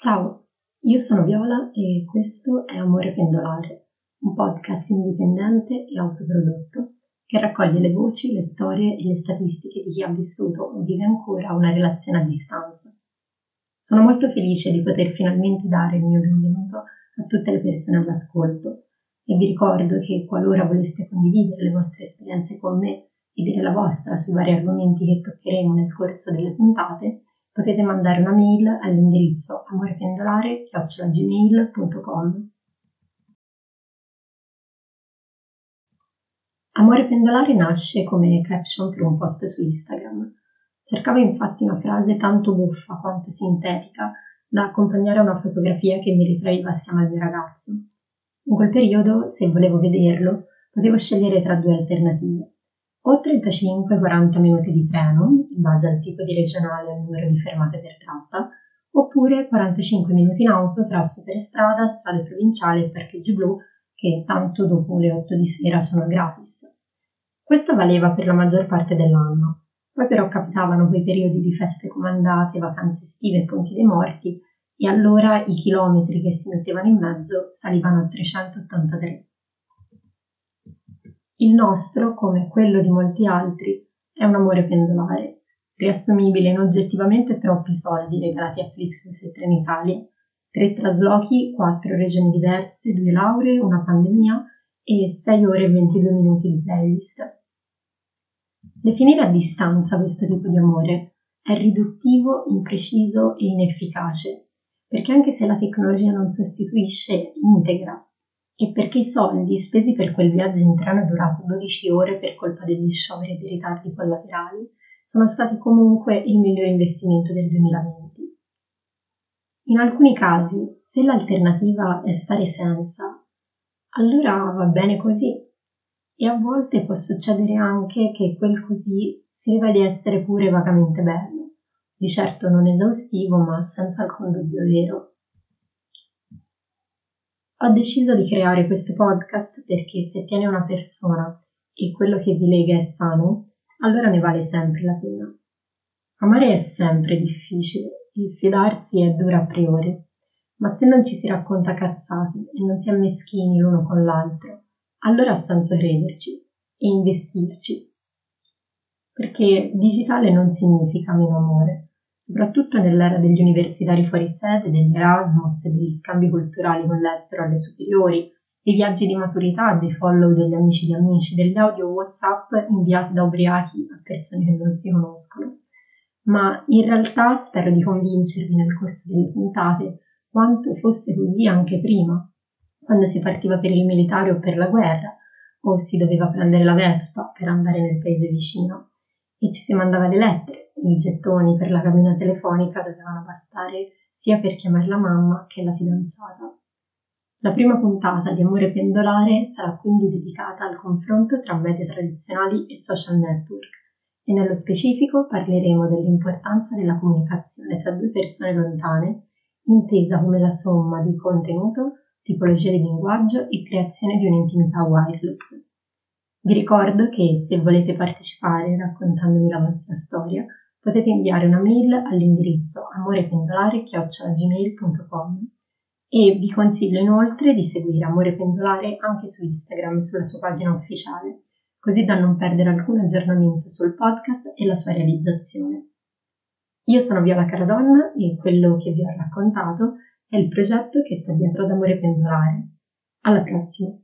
Ciao, io sono Viola e questo è Amore Pendolare, un podcast indipendente e autoprodotto che raccoglie le voci, le storie e le statistiche di chi ha vissuto o vive ancora una relazione a distanza. Sono molto felice di poter finalmente dare il mio benvenuto a tutte le persone all'ascolto e vi ricordo che qualora voleste condividere le vostre esperienze con me e dire la vostra sui vari argomenti che toccheremo nel corso delle puntate, potete mandare una mail all'indirizzo amorependolare.gmail.com Amore pendolare nasce come caption per un post su Instagram. Cercavo infatti una frase tanto buffa quanto sintetica da accompagnare a una fotografia che mi ritraeva assieme al mio ragazzo. In quel periodo, se volevo vederlo, potevo scegliere tra due alternative o 35-40 minuti di treno, in base al tipo di regionale e al numero di fermate per tratta, oppure 45 minuti in auto tra superstrada, strade provinciali e parcheggi blu, che tanto dopo le 8 di sera sono gratis. Questo valeva per la maggior parte dell'anno, poi però capitavano quei periodi di feste comandate, vacanze estive e ponti dei morti, e allora i chilometri che si mettevano in mezzo salivano a 383. Il nostro, come quello di molti altri, è un amore pendolare, riassumibile in oggettivamente troppi soldi regalati a Flixbus e Trenitalia, tre traslochi, quattro regioni diverse, due lauree, una pandemia e 6 ore e 22 minuti di playlist. Definire a distanza questo tipo di amore è riduttivo, impreciso e inefficace, perché anche se la tecnologia non sostituisce, integra e perché i soldi spesi per quel viaggio in treno durato 12 ore per colpa degli scioperi e dei ritardi collaterali sono stati comunque il migliore investimento del 2020. In alcuni casi, se l'alternativa è stare senza, allora va bene così. E a volte può succedere anche che quel così si riveli essere pure vagamente bello, di certo non esaustivo, ma senza alcun dubbio vero. Ho deciso di creare questo podcast perché se tiene una persona e quello che vi lega è sano, allora ne vale sempre la pena. Amare è sempre difficile e fidarsi è dura a priori, ma se non ci si racconta cazzate e non si è meschini l'uno con l'altro, allora ha senso crederci e investirci. Perché digitale non significa meno amore, soprattutto nell'era degli universitari fuori sede, degli Erasmus e degli scambi culturali con l'estero alle superiori, dei viaggi di maturità, dei follow degli amici di amici, degli audio WhatsApp inviati da ubriachi a persone che non si conoscono. Ma in realtà spero di convincervi nel corso delle puntate quanto fosse così anche prima, quando si partiva per il militare o per la guerra, o si doveva prendere la Vespa per andare nel paese vicino, e ci si mandava le lettere i gettoni per la cabina telefonica dovevano bastare sia per chiamare la mamma che la fidanzata. La prima puntata di Amore Pendolare sarà quindi dedicata al confronto tra media tradizionali e social network e nello specifico parleremo dell'importanza della comunicazione tra due persone lontane, intesa come la somma di contenuto, tipologia di linguaggio e creazione di un'intimità wireless. Vi ricordo che se volete partecipare raccontandomi la vostra storia, potete inviare una mail all'indirizzo amorependolare.gmail.com e vi consiglio inoltre di seguire Amore Pendolare anche su Instagram sulla sua pagina ufficiale, così da non perdere alcun aggiornamento sul podcast e la sua realizzazione. Io sono Viola Caradonna e quello che vi ho raccontato è il progetto che sta dietro ad Amore Pendolare. Alla prossima!